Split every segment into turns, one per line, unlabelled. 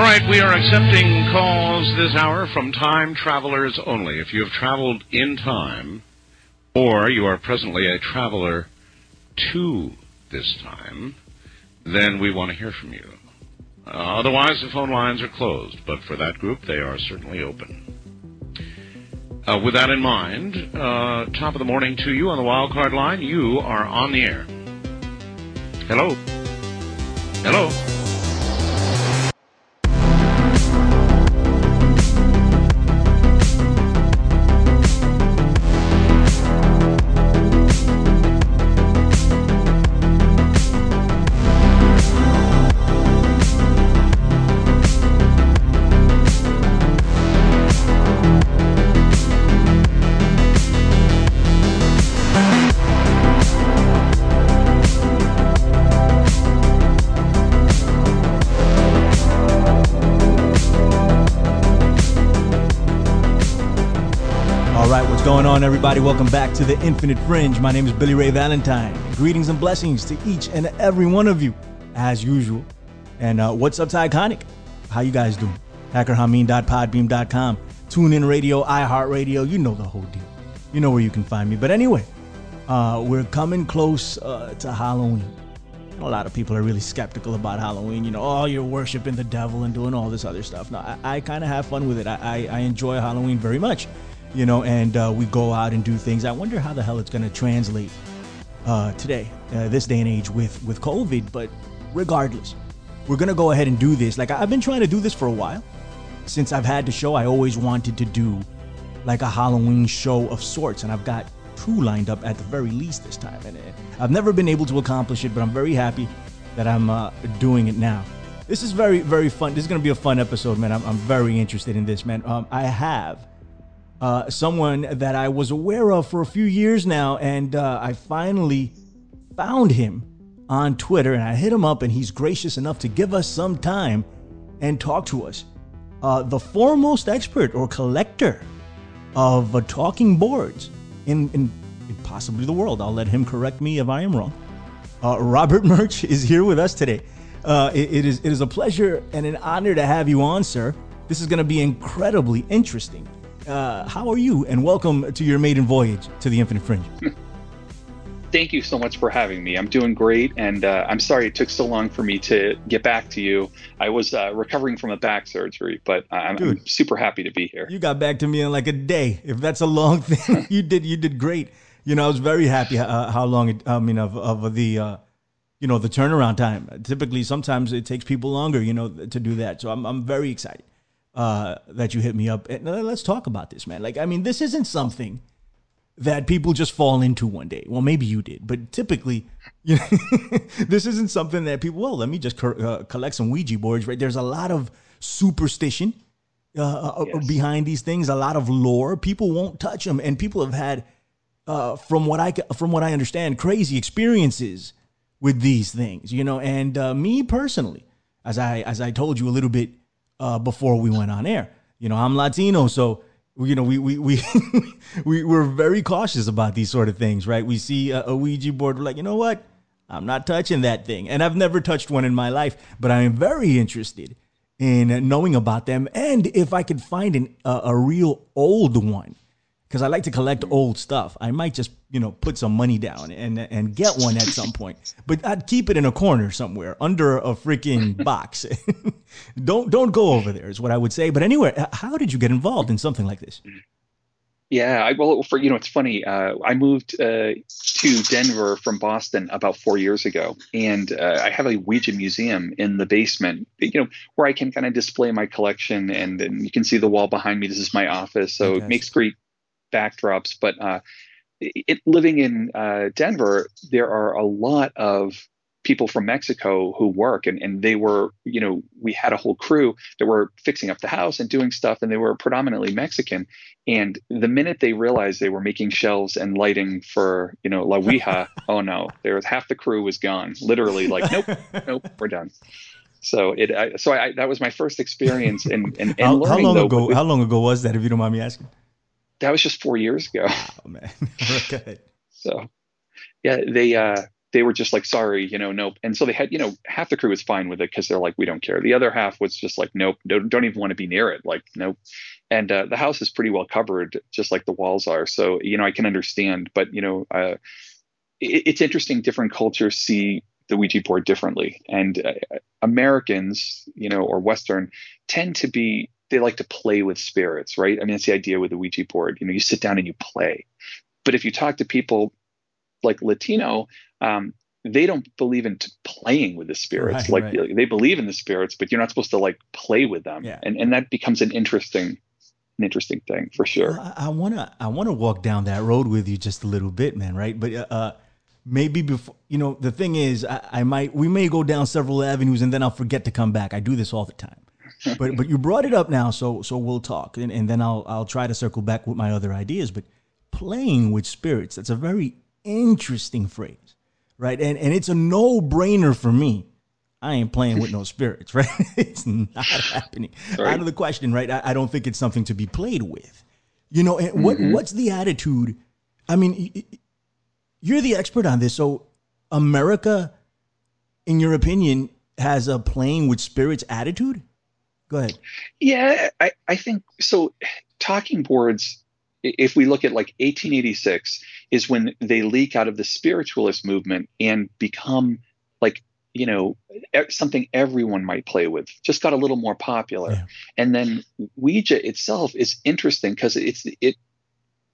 All right, we are accepting calls this hour from time travelers only. If you have traveled in time, or you are presently a traveler to this time, then we want to hear from you. Uh, otherwise, the phone lines are closed, but for that group, they are certainly open. Uh, with that in mind, uh, top of the morning to you on the wild card line. You are on the air. Hello. Hello.
On, everybody? Welcome back to the Infinite Fringe. My name is Billy Ray Valentine. Greetings and blessings to each and every one of you, as usual. And uh, what's up to Ickonic? How you guys doing? HackerHameen.podbean.com, TuneIn Radio, iHeartRadio. You know the whole deal. You know where you can find me. But anyway, uh, we're coming close uh, to Halloween. A lot of people are really skeptical about Halloween. You know, oh, you're worshiping the devil and doing all this other stuff. No, I, I kind of have fun with it. I, I, I enjoy Halloween very much you know, and uh, we go out and do things. I wonder how the hell it's going to translate uh, today, uh, this day and age with with COVID. But regardless, we're going to go ahead and do this. Like I've been trying to do this for a while. Since I've had the show, I always wanted to do like a Halloween show of sorts, and I've got two lined up at the very least this time. And uh, I've never been able to accomplish it, but I'm very happy that I'm uh, doing it now. This is very, very fun. This is going to be a fun episode, man. I'm, I'm very interested in this, man. Um, I have uh, someone that I was aware of for a few years now, and uh, I finally found him on Twitter, and I hit him up, and he's gracious enough to give us some time and talk to us. Uh, the foremost expert or collector of uh, talking boards in, in, in, possibly the world. I'll let him correct me if I am wrong. Uh, Robert Murch is here with us today. Uh, it, it is it is a pleasure and an honor to have you on, sir. This is going to be incredibly interesting. Uh, how are you? And welcome to your maiden voyage to the Infinite Fringe.
Thank you so much for having me. I'm doing great, and uh, I'm sorry it took so long for me to get back to you. I was uh, recovering from a back surgery, but I'm, I'm, super happy to be here.
You got back to me in like a day. If that's a long thing, you did you did great. You know, I was very happy uh, how long it. I mean, of of the uh, you know the turnaround time. Typically, sometimes it takes people longer, you know, to do that. So I'm I'm very excited uh, that you hit me up. And let's talk about this, man. Like, I mean, this isn't something that people just fall into one day. Well, maybe you did, but typically, you know, this isn't something that people. Well, let me just co- uh, collect some Ouija boards. Right? There's a lot of superstition uh, uh, uh yes. behind these things. A lot of lore. People won't touch them, and people have had, uh, from what I from what I understand, crazy experiences with these things. You know, and uh, me personally, as I as I told you a little bit uh, before we went on air. You know, I'm Latino, so you know we we we we we're very cautious about these sort of things, right? We see a, Ouija board, we're like, you know what? I'm not touching that thing, and I've never touched one in my life, but I am very interested in knowing about them, and if I could find an, a, a real old one because I like to collect old stuff. I might just, you know, put some money down and and get one at some point. But I'd keep it in a corner somewhere under a freaking box. don't don't go over there is what I would say. But anyway, how did you get involved in something like this?
Yeah, I, well, for you know, it's funny. Uh, I moved uh, to Denver from Boston about four years ago, and uh, I have a Ouija museum in the basement. You know, where I can kind of display my collection, and then you can see the wall behind me. This is my office, so it makes great backdrops. But uh, it, living in uh, Denver, there are a lot of people from Mexico who work, and, and they were, you know, we had a whole crew that were fixing up the house and doing stuff, and they were predominantly Mexican. And the minute they realized they were making shelves and lighting for, you know, La Ouija, oh no, there was half the crew was gone. Literally, like, nope, nope, we're done. So it, I, so I, that was my first experience in, in, in
how, learning. How long though, ago? How long ago was that? If you don't mind me asking
that was just four years ago.
Oh man, okay.
So, yeah, they uh, they were just like, sorry, you know, nope. And so they had, you know, half the crew was fine with it because they're like, we don't care. The other half was just like, nope, don't, don't even want to be near it. Like, nope. And uh, the house is pretty well covered, just like the walls are. So, you know, I can understand, but, you know, uh, it, it's interesting. Different cultures see the Ouija board differently. And uh, Americans, you know, or Western tend to be, they like to play with spirits, right? I mean, that's the idea with the Ouija board. You know, you sit down and you play. But if you talk to people like Latino, um, they don't believe in t- playing with the spirits.
Right,
like
right.
they believe in the spirits, but you're not supposed to like play with them.
Yeah.
And and that becomes an interesting, an interesting thing for sure.
I, I wanna I wanna walk down that road with you just a little bit, man. Right, but uh, maybe before you know the thing is, I, I might we may go down several avenues and then I'll forget to come back. I do this all the time. But but you brought it up now, so so we'll talk, and, and then I'll I'll try to circle back with my other ideas. But playing with spirits, that's a very interesting phrase, right? And and it's a no brainer for me. I ain't playing with no spirits, right? it's not happening. Out of the question, right? I, I don't think it's something to be played with. You know, and what mm-hmm. what's the attitude? I mean, you're the expert on this. So, America, in your opinion, has a playing with spirits attitude? Go ahead.
Yeah, I, I think so. Talking boards, if we look at like 1886, is when they leak out of the spiritualist movement and become like, you know, something everyone might play with, just got a little more popular.
Yeah.
And then Ouija itself is interesting because it's, it,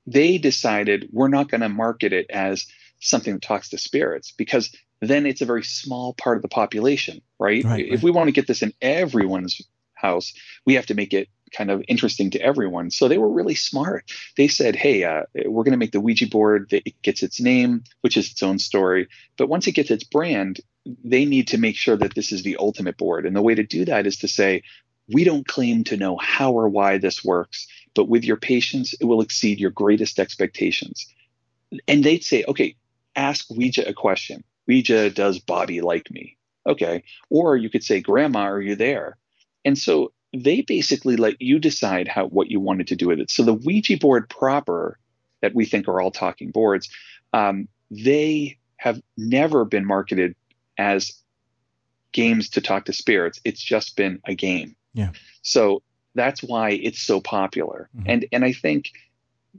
they decided we're not going to market it as something that talks to spirits because then it's a very small part of the population, right?
Right,
if
right.
we want to get this in everyone's house, we have to make it kind of interesting to everyone. So they were really smart. They said, "Hey, uh, we're going to make the Ouija board that it gets its name, which is its own story. But once it gets its brand, they need to make sure that this is the ultimate board. And the way to do that is to say." We don't claim to know how or why this works, but with your patience, it will exceed your greatest expectations. And they'd say, okay, ask Ouija a question. Ouija, does Bobby like me? Okay. Or you could say, Grandma, are you there? And so they basically let you decide how what you wanted to do with it. So the Ouija board proper that we think are all talking boards, um, they have never been marketed as games to talk to spirits. It's just been a game.
Yeah.
So that's why it's so popular.
Mhm.
And and I think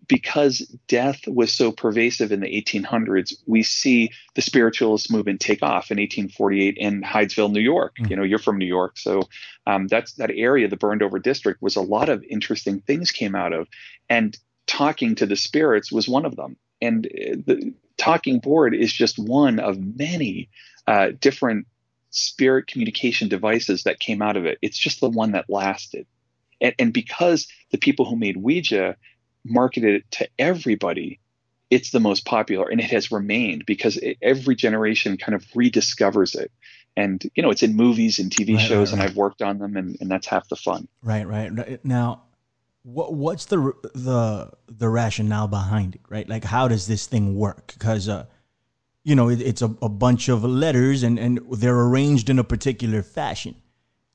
because death was so pervasive in the 1800s, we see the spiritualist movement take off in 1848 in Hydesville, New York.
Mhm.
You know, you're from New York, so um, that's that area, the burned over district, was a lot of interesting things came out of, and talking to the spirits was one of them. And uh, the talking board is just one of many uh, different spirit communication devices that came out of it. It's just the one that lasted. And, and because the people who made Ouija marketed it to everybody, it's the most popular and it has remained because it, every generation kind of rediscovers it. And, you know, it's in movies and TV
Right,
shows,
right,
and. I've worked on them, and, and that's half the fun.
Right, right. Right. Now, what what's the the the rationale behind it? Right, like how does this thing work? Because uh, you know, it, it's a, a bunch of letters, and and they're arranged in a particular fashion,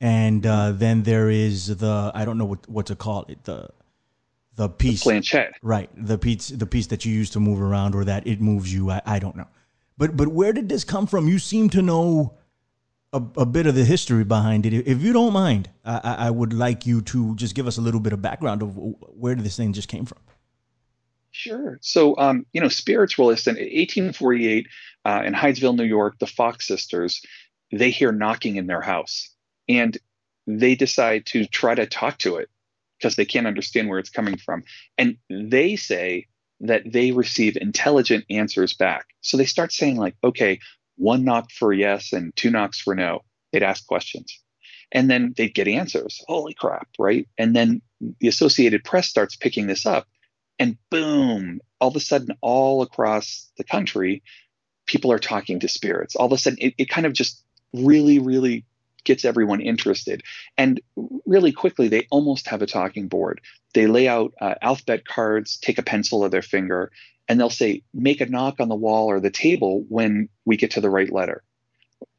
and uh, then there is the I don't know what what to call it the the piece
Planchette.
Right, the piece the piece that you use to move around, or that it moves you. I, I don't know, but but where did this come from? You seem to know a, a bit of the history behind it. If you don't mind, I, I I would like you to just give us a little bit of background of where this thing just came from.
Sure. So, um, you know, spiritualists in 1848 uh, in Hydesville, New York, the Fox sisters, they hear knocking in their house and they decide to try to talk to it because they can't understand where it's coming from. And they say that they receive intelligent answers back. So they start saying, like, okay, one knock for yes and two knocks for no. They'd ask questions. And then they'd get answers. Holy crap, right? And then the Associated Press starts picking this up and boom all of a sudden all across the country people are talking to spirits all of a sudden it, it kind of just really really gets everyone interested. And really quickly they almost have a talking board. They lay out uh, alphabet cards take a pencil or their finger and they'll say make a knock on the wall or the table when we get to the right letter.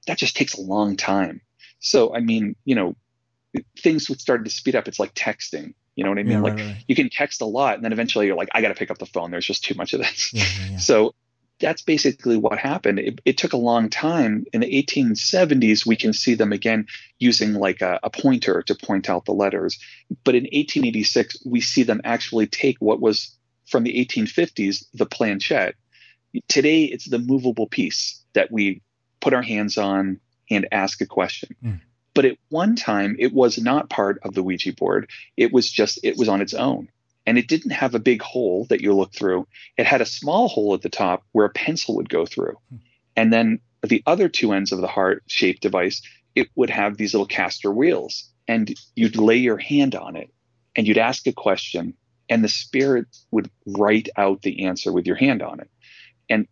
That just takes a long time. So i mean you know things would start to speed up. It's like texting. You know what i mean?
Yeah,
like
right, right.
you can text a lot and then eventually you're like i got to pick up the phone. There's just too much of this.
Yeah, yeah.
so that's basically what happened. It, it, took a long time. In the 1870s, we can see them again using like a, a, pointer to point out the letters. But in 1886, we see them actually take what was from the 1850s, the planchette. Today, it's the movable piece that we put our hands on and ask a question. Mm. But at one time, it was not part of the Ouija board. It was just, it was on its own and it didn't have a big hole that you look through. It had a small hole at the top where a pencil would go through. Hmm. And then the other two ends of the heart shaped device, it would have these little caster wheels. And you'd lay your hand on it and you'd ask a question, and the spirit would write out the answer with your hand on it. And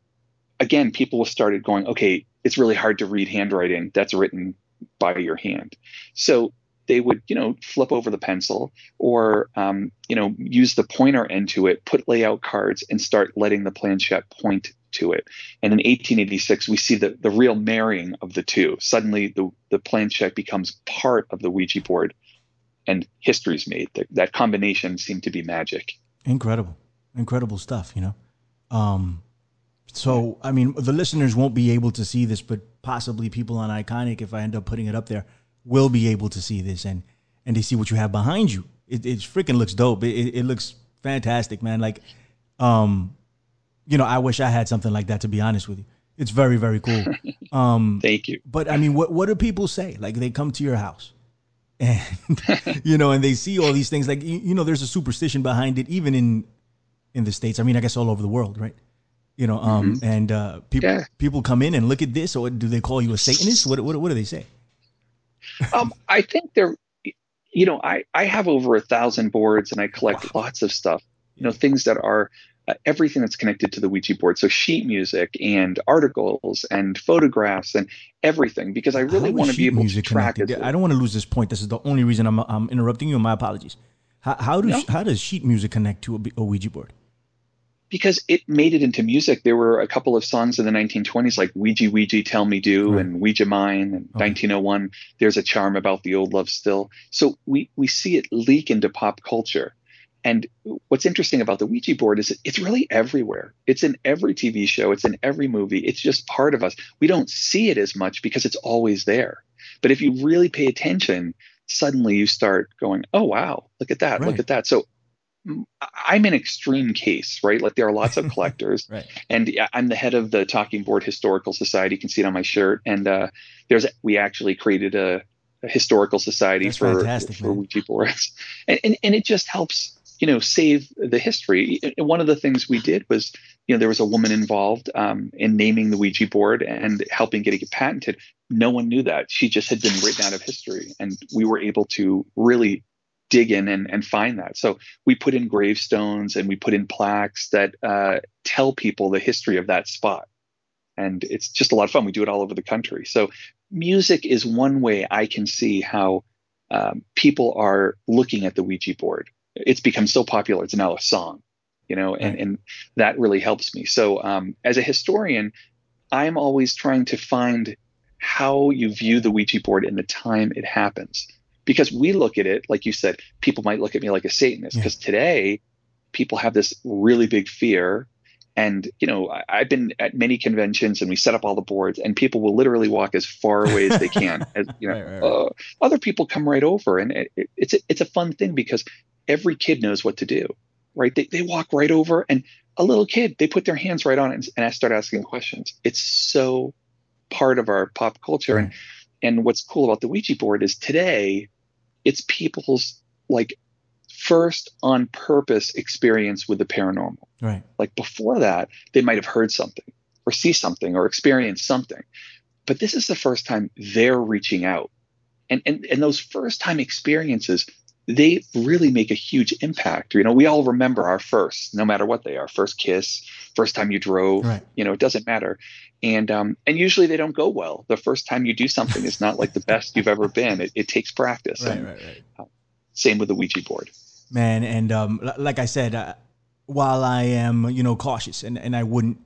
again, people started going, okay, it's really hard to read handwriting that's written by your hand. So they would, you know, flip over the pencil or, um, you know, use the pointer end to it, put layout cards, and start letting the planchette point to it. And in 1886, we see the, the real marrying of the two. Suddenly, the, the planchette becomes part of the Ouija board, and history's made. That, that combination seemed to be magic.
Incredible, incredible stuff. You know, um, so I mean, the listeners won't be able to see this, but possibly people on Ickonic, if I end up putting it up there, will be able to see this and and they see what you have behind you. It, it freaking looks dope. It, it, it looks fantastic, man. Like, um, you know, I wish I had something like that. To be honest with you, it's very very cool.
Um, Thank you.
But I mean, what what do people say? Like they come to your house. And you know, and they see all these things. Like you, you know, there's a superstition behind it, even in in the states. I mean, I guess all over the world, right? You know, um, mm-hmm. and uh, people yeah. people come in and look at this, or do they call you a Satanist? What what what do they say?
Um, I think there, you know, I, I have over a thousand boards and I collect wow. lots of stuff, you know, things that are uh, everything that's connected to the Ouija board. So sheet music and articles and photographs and everything, because I really want to be able to track it.
I don't want to lose this point. This is the only reason I'm, I'm interrupting you. My apologies. How, how, do, no. how does sheet music connect to a, a Ouija board?
Because it made it into music. There were a couple of songs in the 1920s like Ouija Ouija Tell Me Do right. and Ouija Mine and 1901 There's a Charm About the Old Love Still. So we we see it leak into pop culture. And what's interesting about the Ouija board is it's really everywhere. It's in every TV show, it's in every movie. It's just part of us. We don't see it as much because it's always there. But if you really pay attention, suddenly you start going, "Oh wow, look at that. Right. Look at that." So I'm an extreme case, right? Like there are lots of collectors, right. and I'm the head of the Talking Board Historical Society. You can see it on my shirt. And uh, there's we actually created a, a historical society That's for for Ouija boards, and, and and it just helps you know save the history. And one of the things we did was you know there was a woman involved um, in naming the Ouija board and helping get it patented. No one knew that she just had been written out of history, and we were able to really dig in and, and find that. So we put in gravestones and we put in plaques that uh, tell people the history of that spot. And it's just a lot of fun. We do it all over the country. So music is one way I can see how um, people are looking at the Ouija board. It's become so popular. It's now a song, you know, and, and that really helps me. So um, as a historian, I'm always trying to find how you view the Ouija board in the time it happens because we look at it like you said people might look at me like a satanist because yeah. today people have this really big fear. And you know I, have been at many conventions and we set up all the boards and people will literally walk as far away as they can as you know right, right, right. Uh, other people come right over and it, it, it's a, it's a fun thing because every kid knows what to do right? They, they walk right over and a little kid they put their hands right on it and, and I start asking questions. It's so part of our pop culture. And and what's cool about the Ouija board is today it's people's like first on purpose experience with the paranormal.
Right.
Like before that, they might have heard something or see something or experience something. But this is the first time they're reaching out. And and, and those first time experiences, they really make a huge impact. You know, we all remember our first, no matter what they are, first kiss, first time you drove, right. you know, it doesn't matter. And um, and usually they don't go well. The first time you do something is not like the best you've ever been. It, it takes practice.
Right, and, right, right. Uh,
same with the Ouija board.
Man, and um, like I said, uh, while I am, you know, cautious and, and I wouldn't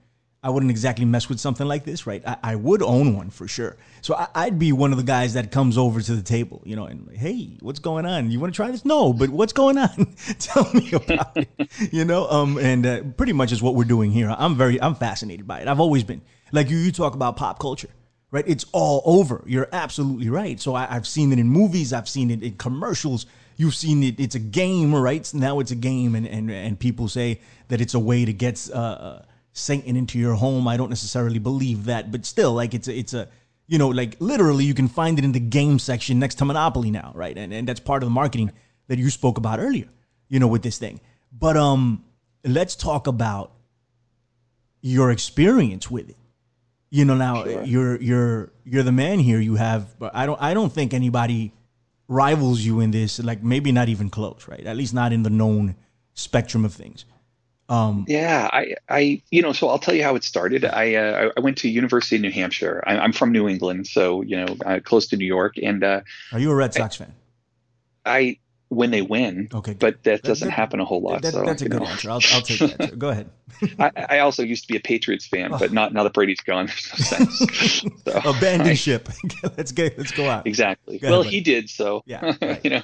I wouldn't exactly mess with something like this, right? I, I would own one for sure. So I, would be one of the guys that comes over to the table, you know, and hey, what's going on? You want to try this? No, but what's going on? Tell me about it, you know. Um, and uh, pretty much is what we're doing here. I'm very, I'm fascinated by it. I've always been like you. You talk about pop culture, right? It's all over. You're absolutely right. So I, I've seen it in movies. I've seen it in commercials. You've seen it. It's a game, right? Now it's a game, and and and people say that it's a way to get. Uh, uh Satan into your home. I don't necessarily believe that, but still, like it's a, it's a, you know, like literally you can find it in the game section next to Monopoly now, right? And and that's part of the marketing that you spoke about earlier, you know, with this thing. But um, let's talk about your experience with it. You know, now sure. you're you're you're the man here. You have, but I don't I don't think anybody rivals you in this. Like maybe not even close, right? At least not in the known spectrum of things.
Um, yeah, I, I, you know, so I'll tell you how it started. I, uh, I went to University of New Hampshire. I, am from New England, so you know, uh, close to New York. And uh,
are you a Red Sox I, fan?
I when they win, okay, but that doesn't that, happen a whole lot.
That,
so,
that's a good know. answer. I'll, I'll take that. Go ahead.
I, I, also used to be a Patriots fan, but not now that Brady's gone. There's No
so, Abandon I, ship. let's go. Let's go out.
Exactly. Go well, ahead, he did. So yeah, right. you know,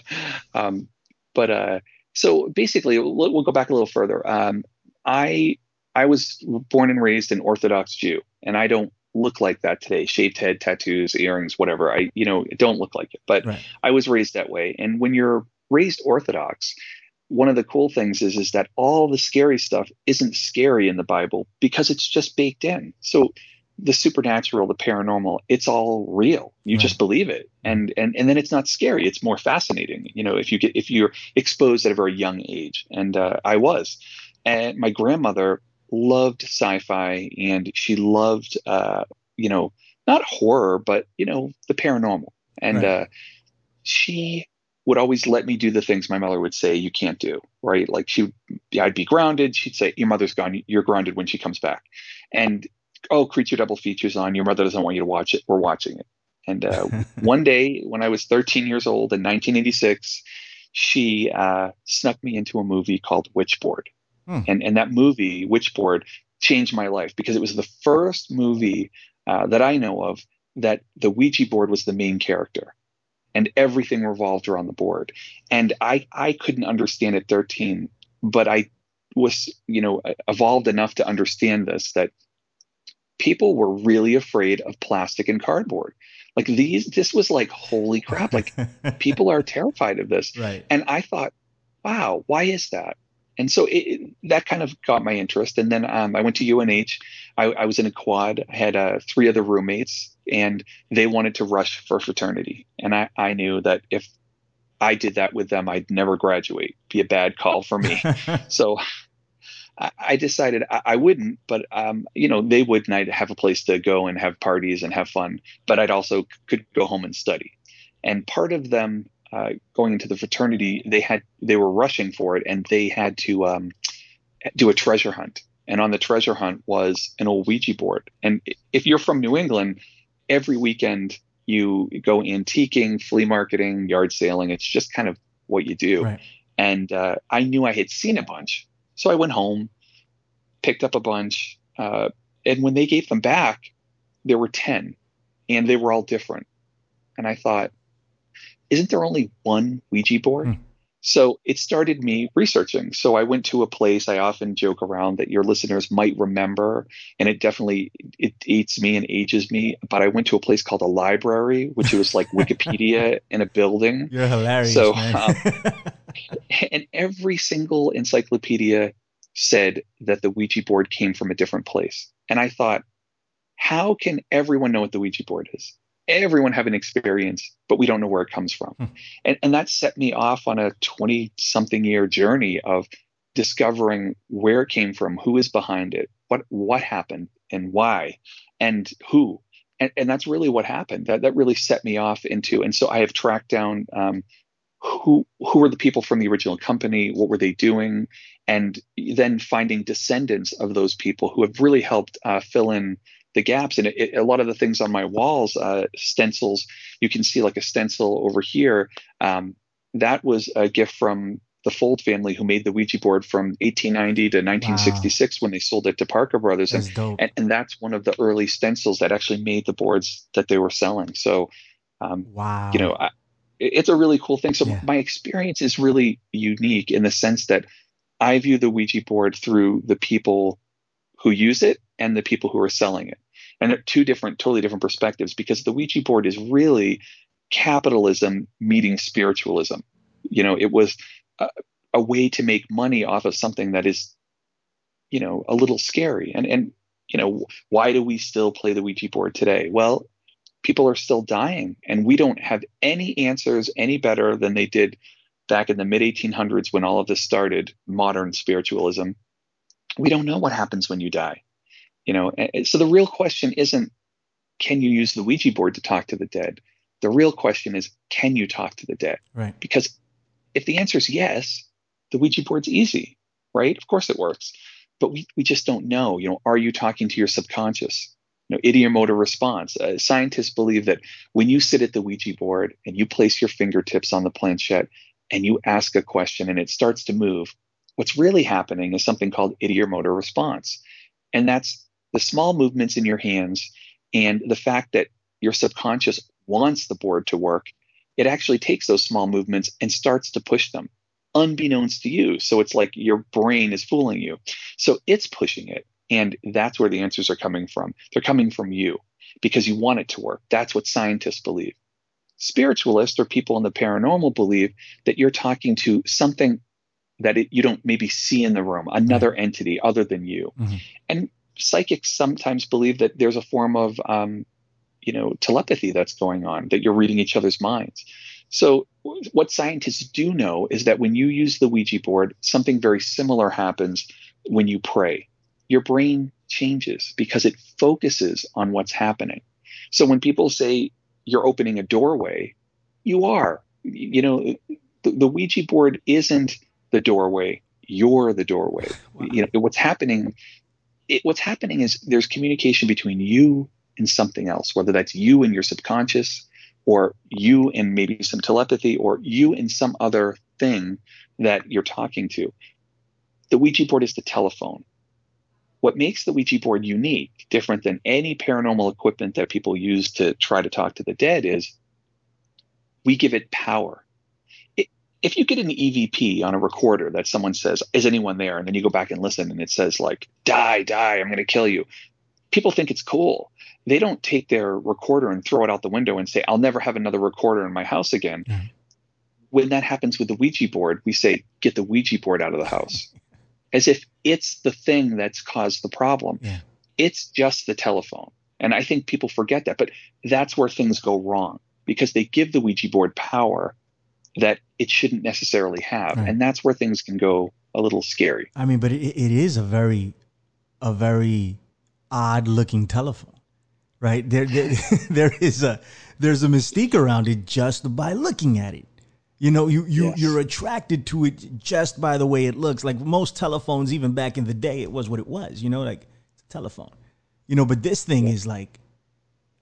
um, but uh, so basically, we'll, we'll, go back a little further. Um, I I was born and raised an Orthodox Jew, and I don't look like that today. Shaved head, tattoos, earrings, whatever. I you know don't look like it, but right. I was raised that way. And when you're raised Orthodox, one of the cool things is is that all the scary stuff isn't scary in the Bible because it's just baked in. So the supernatural, the paranormal, it's all real. You right. just believe it. And and and then it's not scary. It's more fascinating. You know, if you get if you're exposed at a very young age. And uh, I was. And my grandmother loved sci-fi and she loved uh, you know, not horror, but you know, the paranormal. And right. uh, she would always let me do the things my mother would say you can't do, right? Like she, I'd be grounded. She'd say, "Your mother's gone. You're grounded when she comes back." And oh, creature double features on. Your mother doesn't want you to watch it. We're watching it. And uh, one day, when I was 13 years old in 1986, she uh, snuck me into a movie called Witchboard. Hmm. And and that movie, Witchboard, changed my life because it was the first movie uh, that I know of that the Ouija board was the main character, and everything revolved around the board. And I I couldn't understand at 13, but I was you know evolved enough to understand this that people were really afraid of plastic and cardboard like these this was like holy crap like people are terrified of this
right
and i thought wow why is that and so it, that kind of got my interest. And then um, I went to UNH. I, I, was in a quad. I had uh, three other roommates, and they wanted to rush for fraternity. And I, I knew that if I did that with them, I'd never graduate. Be a bad call for me. so I, I decided I, I, wouldn't, but um, you know they would, and I'd have a place to go and have parties and have fun. But I'd also could go home and study. And part of them uh, going into the fraternity, they had they were rushing for it, and they had to um, do a treasure hunt. And on the treasure hunt was an old Ouija board. And if you're from New England, every weekend you go antiquing, flea marketing, yard sailing. It's just kind of what you do. Right. And uh, I knew I had seen a bunch, so I went home, picked up a bunch, uh, and when they gave them back, there were ten, and they were all different. And I thought, isn't there only one Ouija board? Hmm. So it started me researching. So I went to a place I often joke around that your listeners might remember, and it definitely it eats me and ages me. But I went to a place called a library, which was like Wikipedia in a building.
You're hilarious. So, um,
and every single encyclopedia said that the Ouija board came from a different place. And I thought, how can everyone know what the Ouija board is? Everyone have an experience, but we don't know where it comes from. Hmm. And, and that set me off on a 20 something year journey of discovering where it came from, who is behind it, what, what happened and why and who. And, and that's really what happened. That, that really set me off into, and so I have tracked down, um, who who were the people from the original company what were they doing and then finding descendants of those people who have really helped uh, fill in the gaps and it, it, a lot of the things on my walls uh, stencils you can see like a stencil over here um, that was a gift from the Fuld family who made the Ouija board from 1890 to 1966 wow. when they sold it to Parker Brothers. And, and, and, that's one of the early stencils that actually made the boards that they were selling. So, um,
wow.
You know, I, it's a really cool thing. So yeah. my experience is really unique in the sense that I view the Ouija board through the people who use it and the people who are selling it. And they're two different, totally different perspectives because the Ouija board is really capitalism meeting spiritualism. You know, it was a, a way to make money off of something that is, you know, a little scary. And and you know, why do we still play the Ouija board today? Well, people are still dying, and we don't have any answers any better than they did back in the mid 1800s when all of this started. Modern spiritualism. We don't know what happens when you die. You know, so the real question isn't can you use the Ouija board to talk to the dead? The real question is can you talk to the dead?
Right.
Because if the answer is yes, the Ouija board's easy, right? Of course it works. But we, we just don't know. You know, are you talking to your subconscious? You know, ideomotor response. Uh, scientists believe that when you sit at the Ouija board and you place your fingertips on the planchette and you ask a question and it starts to move, what's really happening is something called ideomotor response. And that's the small movements in your hands and the fact that your subconscious wants the board to work, it actually takes those small movements and starts to push them unbeknownst to you. So it's like your brain is fooling you. So it's pushing it. And that's where the answers are coming from. They're coming from you because you want it to work. That's what scientists believe. Spiritualists or people in the paranormal believe that you're talking to something that it, you don't maybe see in the room, another entity other than you. Mm-hmm. And psychics sometimes believe that there's a form of um, you know telepathy that's going on that you're reading each other's minds. So what scientists do know is that when you use the ouija board something very similar happens when you pray. Your brain changes because it focuses on what's happening. So when people say you're opening a doorway you are. You know the, the ouija board isn't the doorway you're the doorway wow. you know what's happening it, what's happening is there's communication between you and something else, whether that's you and your subconscious, or you and maybe some telepathy, or you and some other thing that you're talking to. The Ouija board is the telephone. What makes the Ouija board unique, different than any paranormal equipment that people use to try to talk to the dead, is we give it power if you get an EVP on a recorder that someone says, "Is anyone there?" and then you go back and listen, and it says like, "Die, die, I'm going to kill you," people think it's cool. They don't take their recorder and throw it out the window and say, "I'll never have another recorder in my house again." Mm-hmm. When that happens with the Ouija board, we say, "Get the Ouija board out of the house," as if it's the thing that's caused the problem.
Yeah.
It's just the telephone, and I think people forget that. But that's where things go wrong because they give the Ouija board power that it shouldn't necessarily have, right. and that's where things can go a little scary.
I mean, but it, it is a very, a very odd looking telephone, right? There, there, there is a there's a mystique around it just by looking at it. You know, you you yes. you're attracted to it just by the way it looks. Like most telephones, even back in the day, it was what it was. You know, like it's a telephone. You know, but this thing yeah. is like,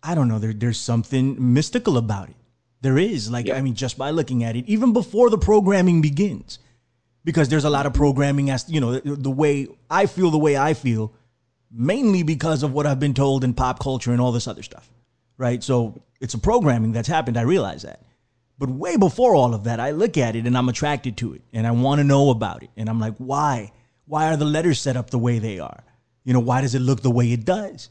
I don't know. There, there's something mystical about it. There is, like, yeah. I mean, just by looking at it, even before the programming begins, because there's a lot of programming as you know the, the way I feel, the way I feel, mainly because of what I've been told in pop culture and all this other stuff, right? So it's a programming that's happened. I realize that. But way before all of that, I look at it and I'm attracted to it and I want to know about it. And I'm like, why? Why are the letters set up the way they are? You know, why does it look the way it does?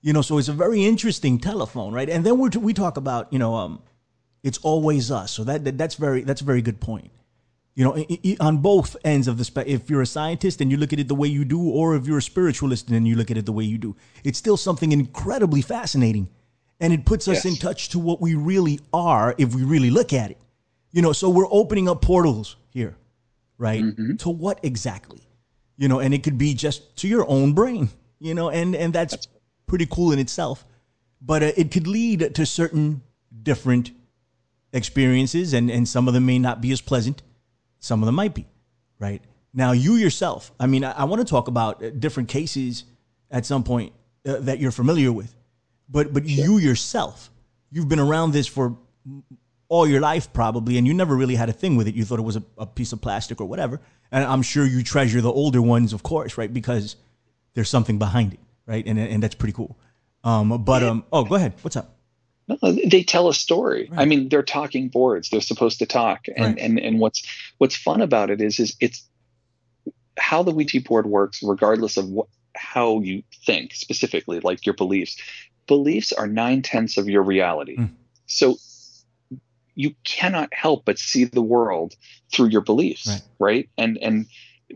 You know, so it's a very interesting telephone, right? And then we we talk about, you know, um, it's always us. So that, that that's very that's a very good point. You know, on both ends of the spectrum, if you're a scientist and you look at it the way you do, or if you're a spiritualist and you look at it the way you do, it's still something incredibly fascinating, and it puts us yes. in touch to what we really are if we really look at it. You know, so we're opening up portals here, right? Mm-hmm. To what exactly? You know, and it could be just to your own brain. You know, and and that's, that's pretty cool in itself, but uh, it could lead to certain different experiences, and, and some of them may not be as pleasant. Some of them might be, right? Now, you yourself, I mean, I, I want to talk about uh, different cases at some point uh, that you're familiar with, but but sure. you yourself, you've been around this for all your life probably, and you never really had a thing with it. You thought it was a, a piece of plastic or whatever. And I'm sure you treasure the older ones, of course, right? Because there's something behind it, right? And and that's pretty cool. Um, but um, oh, go ahead. What's up?
No, they tell a story. Right. I mean, they're talking boards. They're supposed to talk, and right. and and what's what's fun about it is is it's how the Ouija board works, regardless of what how you think specifically, like your beliefs. Beliefs are nine tenths of your reality. Mm. So you cannot help but see the world through your beliefs, right? right? And and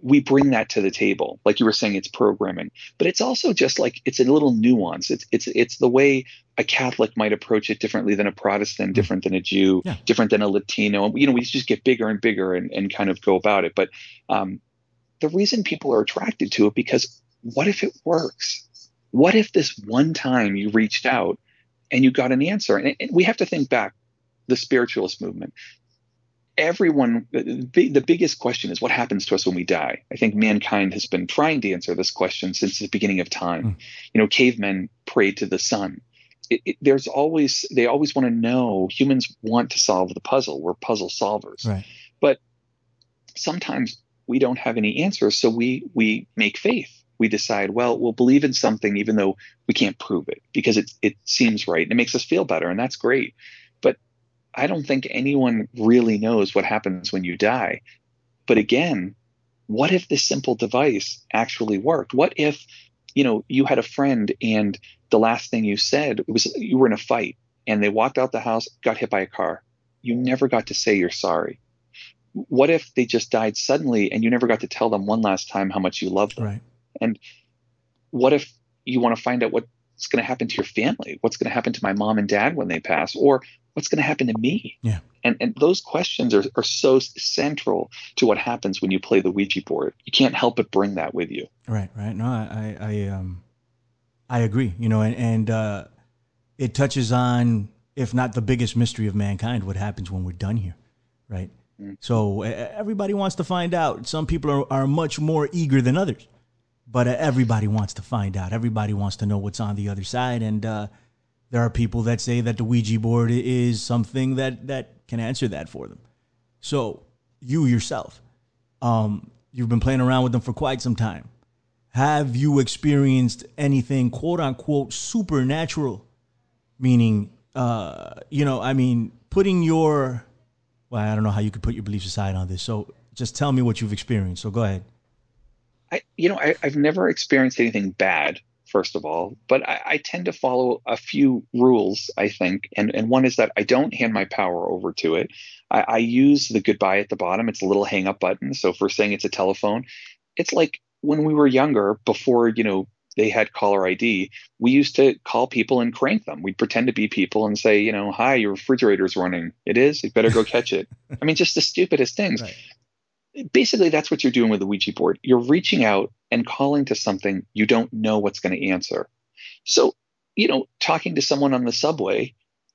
we bring that to the table. Like you were saying, it's programming, but it's also just like it's a little nuance. It's it's it's the way a Catholic might approach it differently than a Protestant, mm. different than a Jew, yeah. different than a Latino. And You know, we just get bigger and bigger and, and kind of go about it. But um, the reason people are attracted to it because what if it works? What if this one time you reached out and you got an answer? And, and we have to think back the spiritualist movement. Everyone, the biggest question is what happens to us when we die. I think mankind has been trying to answer this question since the beginning of time. Mm. You know, cavemen prayed to the sun. It, it, there's always they always want to know. Humans want to solve the puzzle. We're puzzle solvers,
right.
but sometimes we don't have any answers, so we we make faith we decide, well, we'll believe in something even though we can't prove it because it it seems right and it makes us feel better, and that's great. I don't think anyone really knows what happens when you die. But again, what if this simple device actually worked? What if, you know, you had a friend and the last thing you said was you were in a fight and they walked out the house, got hit by a car. You never got to say you're sorry. What if they just died suddenly and you never got to tell them one last time how much you love them?
Right.
And what if you want to find out what's going to happen to your family? What's going to happen to my mom and dad when they pass? Or what's going to happen to me?
Yeah.
And, and those questions are, are so central to what happens when you play the Ouija board. You can't help but bring that with you.
Right, right. No, I, I, um, I agree. You know, and, and uh, it touches on, if not the biggest mystery of mankind, what happens when we're done here, right? Mm-hmm. So everybody wants to find out. Some people are, are much more eager than others but uh, everybody wants to find out. Everybody wants to know what's on the other side, and uh, there are people that say that the Ouija board is something that that can answer that for them. So you yourself, um, you've been playing around with them for quite some time. Have you experienced anything quote unquote supernatural? Meaning, uh, you know, I mean, putting your well, I don't know how you could put your beliefs aside on this. So just tell me what you've experienced. So go ahead.
I, you know, I, have never experienced anything bad, first of all, but I, I, tend to follow a few rules, I think. And, and one is that I don't hand my power over to it. I, I use the goodbye at the bottom. It's a little hang up button. So for saying it's a telephone, it's like when we were younger, before, you know, they had caller ID, we used to call people and crank them. We'd pretend to be people and say, you know, hi, your refrigerator's running. It is. You better go catch it. I mean, just the stupidest things. Right basically that's what you're doing with the Ouija board. You're reaching out and calling to something you don't know what's going to answer. So, you know, talking to someone on the subway,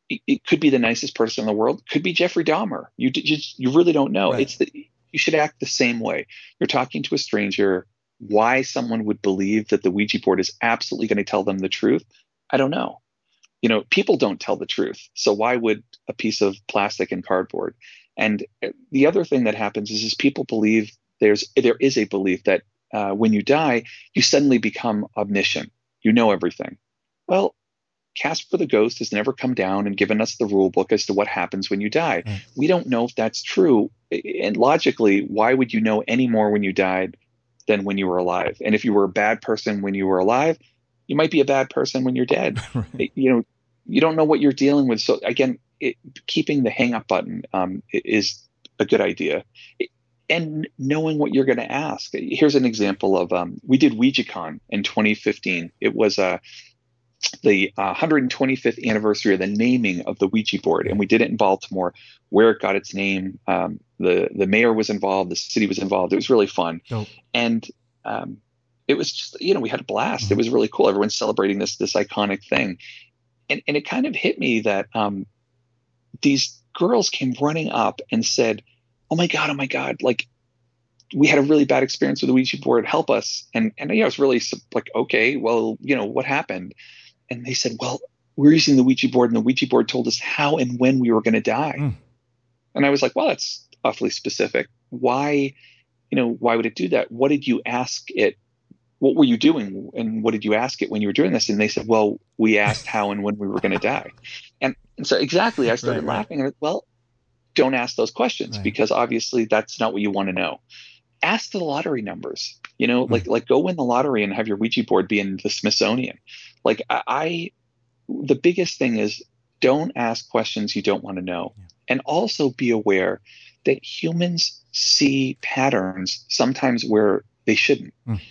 it, it, could be the nicest person in the world, could be Jeffrey Dahmer. You just you really don't know. Right. It's the you should act the same way. You're talking to a stranger. Why someone would believe that the Ouija board is absolutely going to tell them the truth, I don't know. You know, people don't tell the truth. So why would a piece of plastic and cardboard? And the other thing that happens is, is people believe there's there is a belief that uh, when you die, you suddenly become omniscient. You know everything. Well, Casper the Ghost has never come down and given us the rule book as to what happens when you die. Mm. We don't know if that's true. And logically, why would you know any more when you died than when you were alive? And if you were a bad person when you were alive, you might be a bad person when you're dead. right. You know, you don't know what you're dealing with. So again, it, keeping the hang up button um, is a good idea. and knowing what you're going to ask. Here's an example of um, we did OuijaCon in 2015. It was uh, the uh, 125th anniversary of the naming of the Ouija board, and we did it in Baltimore, where it got its name. Um, the the mayor was involved, the city was involved. It was really fun,
oh.
and um, it was just you know we had a blast. Mm-hmm. It was really cool. Everyone's celebrating this this iconic thing, and and it kind of hit me that um, these girls came running up and said, "Oh my god, oh my god, like we had a really bad experience with the Ouija board. Help us!" And and yeah, I was really like, "Okay, well, you know, what happened?" And they said, "Well, we're using the Ouija board, and the Ouija board told us how and when we were going to die." Mm. And I was like, well, that's awfully specific. Why, you know, why would it do that? What did you ask it? What were you doing? And what did you ask it when you were doing this? And they said, well, we asked how and when we were going to die. And, and so exactly, I started right, laughing. Right. Well, don't ask those questions right. because obviously that's not what you want to know. Ask the lottery numbers. You know, mm-hmm. like like go win the lottery and have your Ouija board be in the Smithsonian. Like I, I the biggest thing is don't ask questions you don't want to know. Yeah. And also be aware that humans see patterns sometimes where they shouldn't. Mm.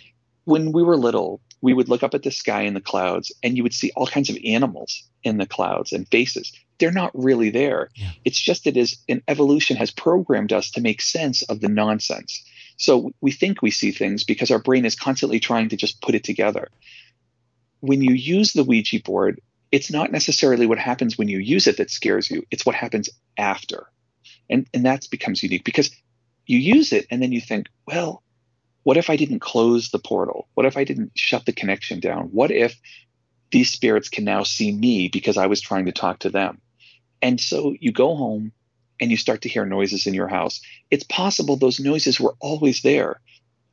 When we were little, we would look up at the sky in the clouds and you would see all kinds of animals in the clouds and faces. They're not really there. Yeah. It's just that as an evolution has programmed us to make sense of the nonsense. So we think we see things because our brain is constantly trying to just put it together. When you use the Ouija board, it's not necessarily what happens when you use it that scares you. It's what happens after. And and that becomes unique because you use it and then you think, well, what if I didn't close the portal? What if I didn't shut the connection down? What if these spirits can now see me because I was trying to talk to them? And so you go home and you start to hear noises in your house. It's possible those noises were always there.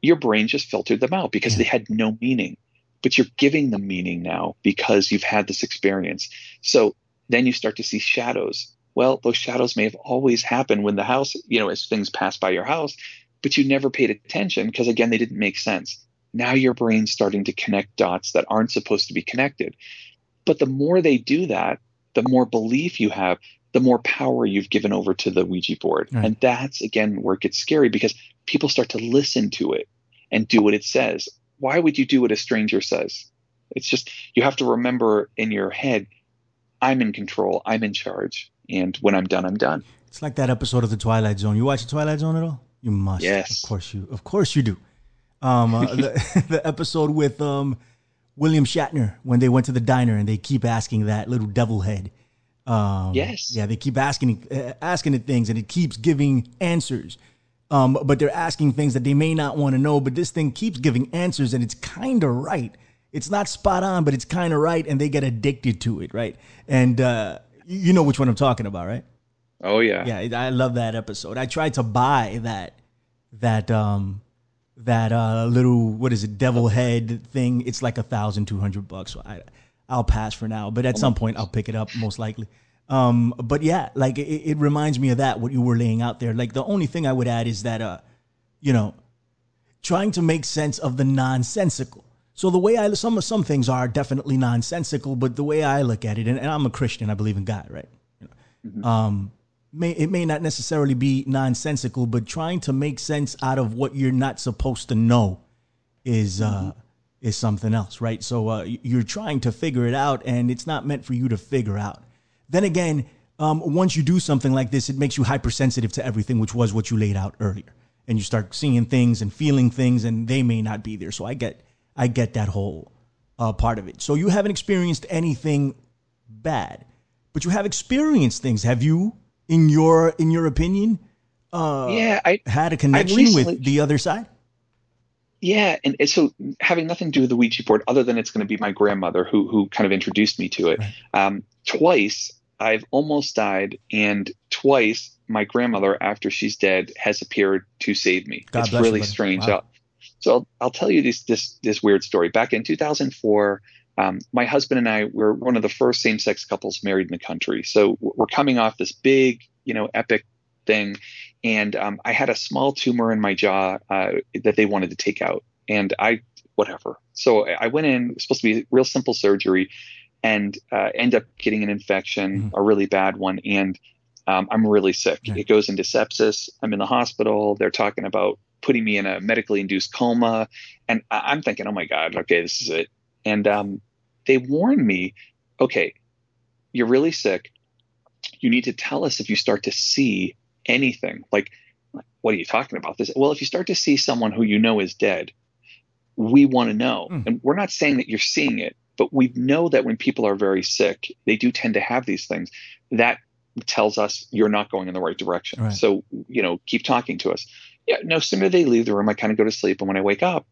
Your brain just filtered them out because they had no meaning, but you're giving them meaning now because you've had this experience. So then you start to see shadows. Well, those shadows may have always happened when the house, you know, as things pass by your house, but you never paid attention because, again, they didn't make sense. Now your brain's starting to connect dots that aren't supposed to be connected. But the more they do that, the more belief you have, the more power you've given over to the Ouija board. Right. And that's again where it gets scary because people start to listen to it and do what it says. Why would you do what a stranger says? It's just you have to remember in your head, I'm in control, I'm in charge, and when I'm done, I'm done.
It's like that episode of the Twilight Zone. You watch the Twilight Zone at all? You must.
Yes.
Of course you. Of course you do. Um, uh, the, the episode with um, William Shatner when they went to the diner and they keep asking that little devil head
um, yes.
Yeah, they keep asking uh, asking it things, and it keeps giving answers. Um, but they're asking things that they may not want to know. But this thing keeps giving answers, and it's kind of right. It's not spot on, but it's kind of right, and they get addicted to it, right? And uh, you know which one I'm talking about, right?
Oh yeah,
yeah. I love that episode. I tried to buy that that um that uh little what is it devil head thing. It's like a thousand two hundred bucks. So I I'll pass for now. But at some point, I'll pick it up most likely. Um, but yeah, like it, it, reminds me of that what you were laying out there. Like the only thing I would add is that, uh, you know, trying to make sense of the nonsensical. So the way I some of some things are definitely nonsensical, but the way I look at it, and, and I'm a Christian, I believe in God, right? You know, mm-hmm. um, may it may not necessarily be nonsensical, but trying to make sense out of what you're not supposed to know is uh, mm-hmm is something else, right? So uh, you're trying to figure it out, and it's not meant for you to figure out. Then again, um, once you do something like this, it makes you hypersensitive to everything, which was what you laid out earlier, and you start seeing things and feeling things, and they may not be there. So I get, I get that whole uh, part of it. So you haven't experienced anything bad, but you have experienced things. Have you, in your in your opinion, uh,
yeah, I
had a connection recently, with the other side?
Yeah, and so having nothing to do with the Ouija board, other than it's going to be my grandmother who who kind of introduced me to it. Right. Um, twice I've almost died, and twice my grandmother, after she's dead, has appeared to save me. God it's really you, strange. Wow. So I'll, I'll, tell you this this this weird story. Back in 2004, um, my husband and I were one of the first same sex couples married in the country. So we're coming off this big, you know, epic thing, and um, I had a small tumor in my jaw uh, that they wanted to take out, and I whatever. So I went in. It was supposed to be real simple surgery, and uh, end up getting an infection, mm-hmm. a really bad one, and um, I'm really sick. It goes into sepsis. I'm in the hospital. They're talking about putting me in a medically induced coma, and I'm thinking, oh my god, okay, this is it. And um, they warn me, okay, you're really sick. You need to tell us if you start to see anything. Like, what are you talking about? This? Well, if you start to see someone who you know is dead, we want to know. Mm. And we're not saying that you're seeing it, but we know that when people are very sick, they do tend to have these things. That tells us you're not going in the right direction. Right. So, you know, keep talking to us. Yeah, no sooner they leave the room, I kind of go to sleep. And when I wake up,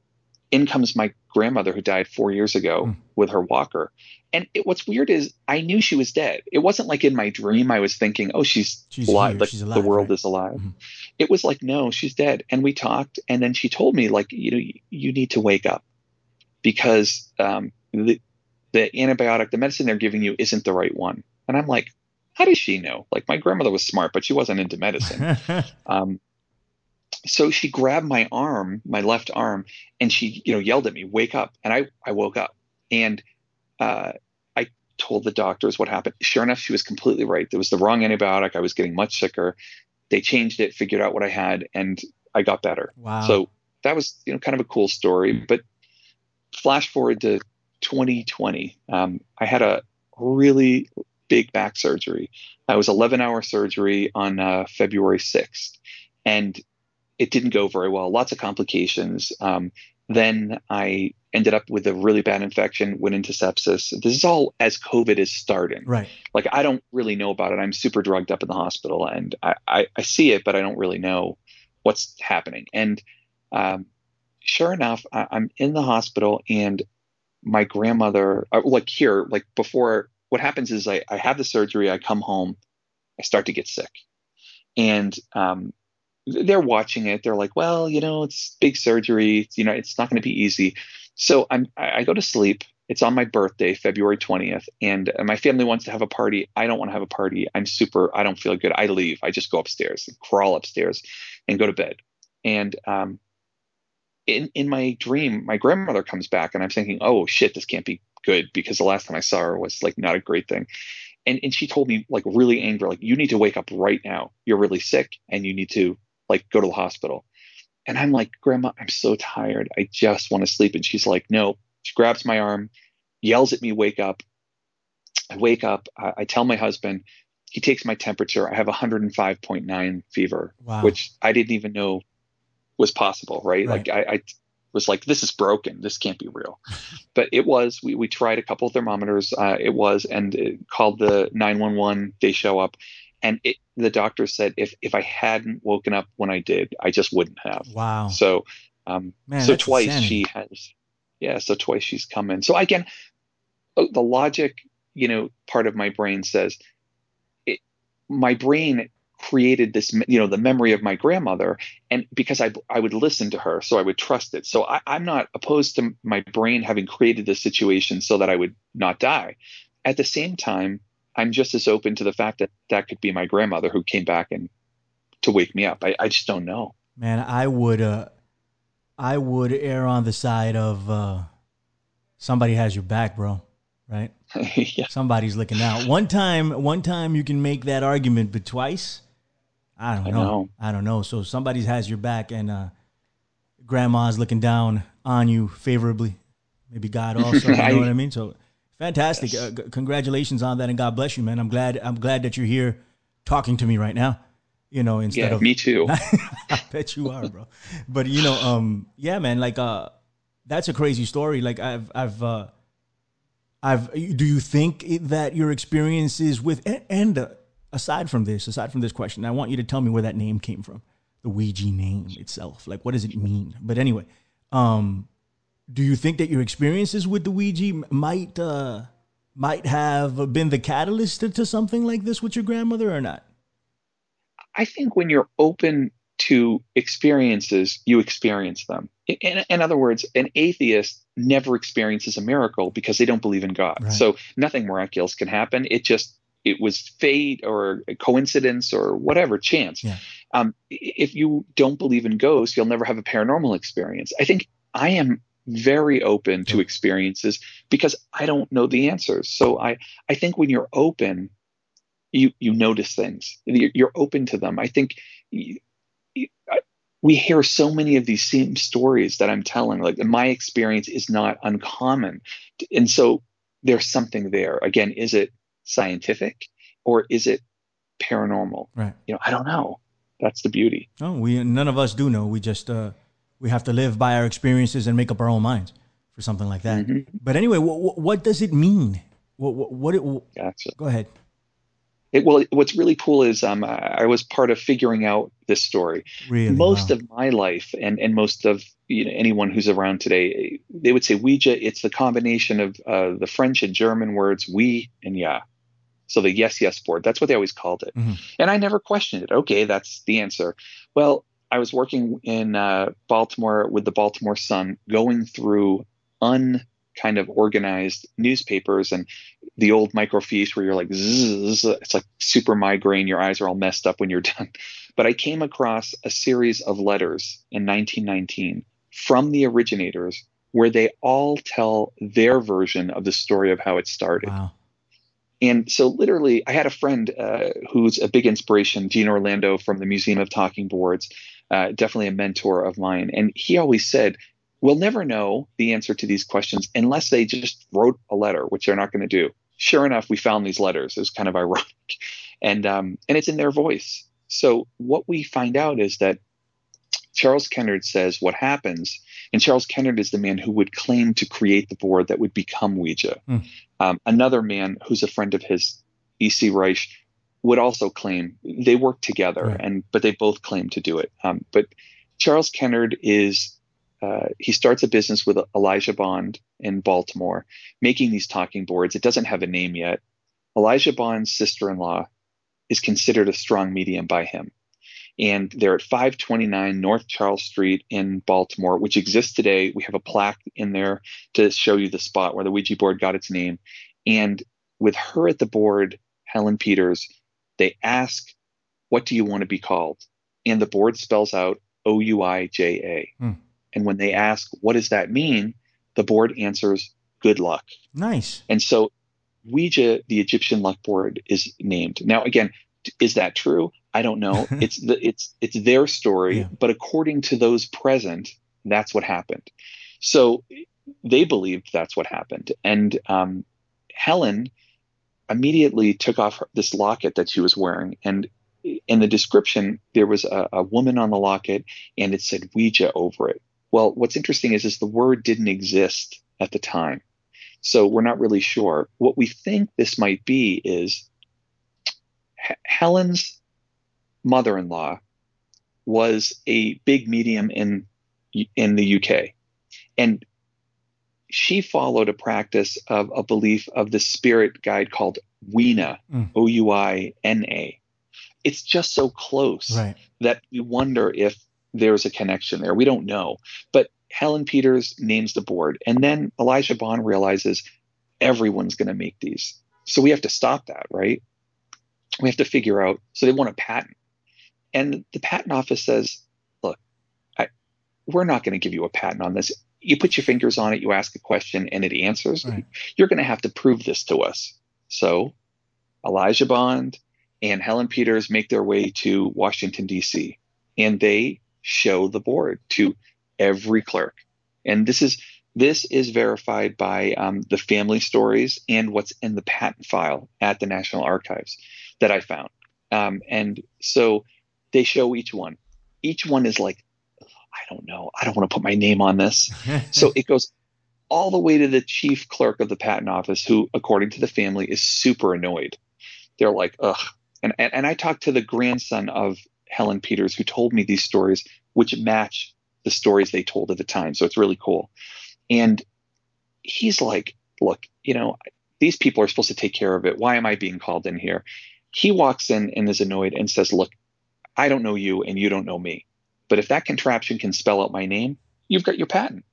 in comes my grandmother who died four years ago mm. with her walker. And it, what's weird is I knew she was dead. It wasn't like in my dream I was thinking, oh, she's, she's alive. Like she's alive, the world right? is alive. Mm-hmm. It was like, no, she's dead. And we talked, and then she told me, like, you know, you, you need to wake up because um, the the antibiotic, the medicine they're giving you, isn't the right one. And I'm like, how does she know? Like my grandmother was smart, but she wasn't into medicine. um, so she grabbed my arm, my left arm, and she, you know, yelled at me, "Wake up!" And I, I woke up, and uh, I told the doctors what happened. Sure enough, she was completely right. There was the wrong antibiotic. I was getting much sicker. They changed it, figured out what I had, and I got better.
Wow.
So that was, you know, kind of a cool story. But flash forward to 2020, um, I had a really big back surgery. I was 11 hour surgery on uh, February 6th. And it didn't go very well, lots of complications. Um, then I ended up with a really bad infection, went into sepsis. This is all as COVID is starting.
Right.
Like I don't really know about it. I'm super drugged up in the hospital and I, I, I see it, but I don't really know what's happening. And um, sure enough, I, am in the hospital and my grandmother, uh, like here, like before, what happens is I, I have the surgery, I come home, I start to get sick. And um, they're watching it. They're like, well, you know, it's big surgery. You know, it's not going to be easy. So I'm, I go to sleep. It's on my birthday, February 20th, and my family wants to have a party. I don't want to have a party. I'm super, I don't feel good. I leave. I just go upstairs and crawl upstairs and go to bed. And um, in, in my dream, my grandmother comes back, and I'm thinking, oh shit, this can't be good because the last time I saw her was like not a great thing. And, and she told me like really angry, like you need to wake up right now. You're really sick and you need to like go to the hospital. And I'm like, Grandma, I'm so tired. I just want to sleep. And she's like, No. She grabs my arm, yells at me, wake up. I wake up. I, I tell my husband, he takes my temperature. I have 105.9 fever, wow. which I didn't even know was possible, right? right. Like I, I, was like, this is broken. This can't be real. but it was. We, we tried a couple of thermometers. Uh, it was, and it called the 911. They show up, and it, the doctor said if if I hadn't woken up when I did, I just wouldn't have.
Wow.
So, um, Man, so twice insanity. she has, yeah. So twice she's come in. So again, uh, the logic, you know, part of my brain says, it, my brain created this, you know, the memory of my grandmother, and because I I would listen to her, so I would trust it. So I, I'm not opposed to my brain having created this situation so that I would not die. At the same time, I'm just as open to the fact that that could be my grandmother who came back and to wake me up. I, I just don't know.
Man, I would uh I would err on the side of uh somebody has your back, bro. Right? yeah. Somebody's looking out. One time, one time you can make that argument, but twice, I don't I know. know. I don't know. So somebody has your back, and uh, grandma's looking down on you favorably. Maybe God also. You know I, what I mean? So Fantastic. Yes. Uh, g- congratulations on that, and God bless you, man. I'm glad. I'm glad that you're here talking to me right now. You know, instead
yeah,
of
me too.
I bet you are, bro. But you know, um, yeah, man. Like, uh, that's a crazy story. Like, I've, I've, uh, I've. Do you think that your experiences with and, and uh, aside from this, aside from this question, I want you to tell me where that name came from, the Ouija name itself. Like, what does it mean? But anyway, um, do you think that your experiences with the Ouija might uh, might have been the catalyst to, to something like this with your grandmother or not?
I think when you're open to experiences, you experience them. In, in, other words, an atheist never experiences a miracle because they don't believe in God. Right. So nothing miraculous can happen. It just it was fate or coincidence or whatever chance.
Yeah.
Um, if you don't believe in ghosts, you'll never have a paranormal experience. I think I am very open to experiences because I don't know the answers. So I, I think when you're open, you you notice things. You're, open to them. I think you, you, we hear so many of these same stories that I'm telling. Like my experience is not uncommon, and so there's something there. Again, is it scientific or is it paranormal?
Right.
You know, I don't know. That's the beauty.
Oh, we none of us do know. We just uh we have to live by our experiences and make up our own minds for something like that. Mm-hmm. But anyway, what, what, does it mean? What what, what it,
gotcha.
Go ahead.
It, well, what's really cool is um, I was part of figuring out this story.
Really?
most
Wow.
of my life, and and most of you know, anyone who's around today, they would say Ouija. It's the combination of uh, the French and German words "we" and "ja." So the yes, yes board. That's what they always called it.
Mhm.
And I never questioned it. Okay, that's the answer. Well, I was working in uh, Baltimore with the Baltimore Sun, going through un kind of organized newspapers and the old microfiche where you're like, zzz, it's like super migraine. Your eyes are all messed up when you're done. But I came across a series of letters in 1919 from the originators where they all tell their version of the story of how it started.
Wow.
And so, literally, I had a friend uh, who's a big inspiration, Gene Orlando from the Museum of Talking Boards, uh, definitely a mentor of mine. And he always said, We'll never know the answer to these questions unless they just wrote a letter, which they're not going to do. Sure enough, we found these letters. It was kind of ironic. And, um, and it's in their voice. So, what we find out is that Charles Kennard says what happens, and Charles Kennard is the man who would claim to create the board that would become Ouija. Um, another man who's a friend of his, E.C. Reiche, would also claim they work together,
Right.
and but they both claim to do it. Um, but Charles Kennard is uh, he starts a business with Elijah Bond in Baltimore, making these talking boards. It doesn't have a name yet. Elijah Bond's sister-in-law is considered a strong medium by him and they're at 529 North Charles Street in Baltimore, which exists today. We have a plaque in there to show you the spot where the Ouija board got its name. And with her at the board, Helen Peters, they ask, What do you want to be called? And the board spells out O U I J A.
Hmm.
And when they ask, What does that mean? the board answers, Good luck.
Nice.
And so Ouija, the Egyptian luck board, is named. Now, again, is that true? I don't know. it's the it's it's their story,
Yeah.
but according to those present, that's what happened. So they believed that's what happened, and um, Helen immediately took off this locket that she was wearing, and in the description there was a, a woman on the locket, and it said Ouija over it. Well, what's interesting is is the word didn't exist at the time. So we're not really sure. What we think this might be is H- Helen's mother-in-law was a big medium in in the UK, and she followed a practice of a belief of the spirit guide called Weena,
Mm.
O U I N A. It's just so close
Right.
that we wonder if there's a connection there. We don't know. But Helen Peters names the board. And then Elijah Bond realizes everyone's going to make these. So we have to stop that, right? We have to figure out. So they want a patent. And the patent office says, look, I, we're not going to give you a patent on this. You put your fingers on it, you ask a question, and it answers.
Right.
You're going to have to prove this to us. So Elijah Bond and Helen Peters make their way to Washington, D.C., and they show the board to every clerk. And this is this is verified by um, the family stories and what's in the patent file at the National Archives that I found. Um, and so they show each one. Each one is like, I don't know, I don't want to put my name on this. So it goes all the way to the chief clerk of the patent office, who, according to the family, is super annoyed. They're like, ugh. And, and, and I talked to the grandson of Helen Peters, who told me these stories, which match the stories they told at the time. So it's really cool. And he's like, look, you know, these people are supposed to take care of it. Why am I being called in here? He walks in and is annoyed and says, look, I don't know you and you don't know me. But if that contraption can spell out my name, you've got your patent.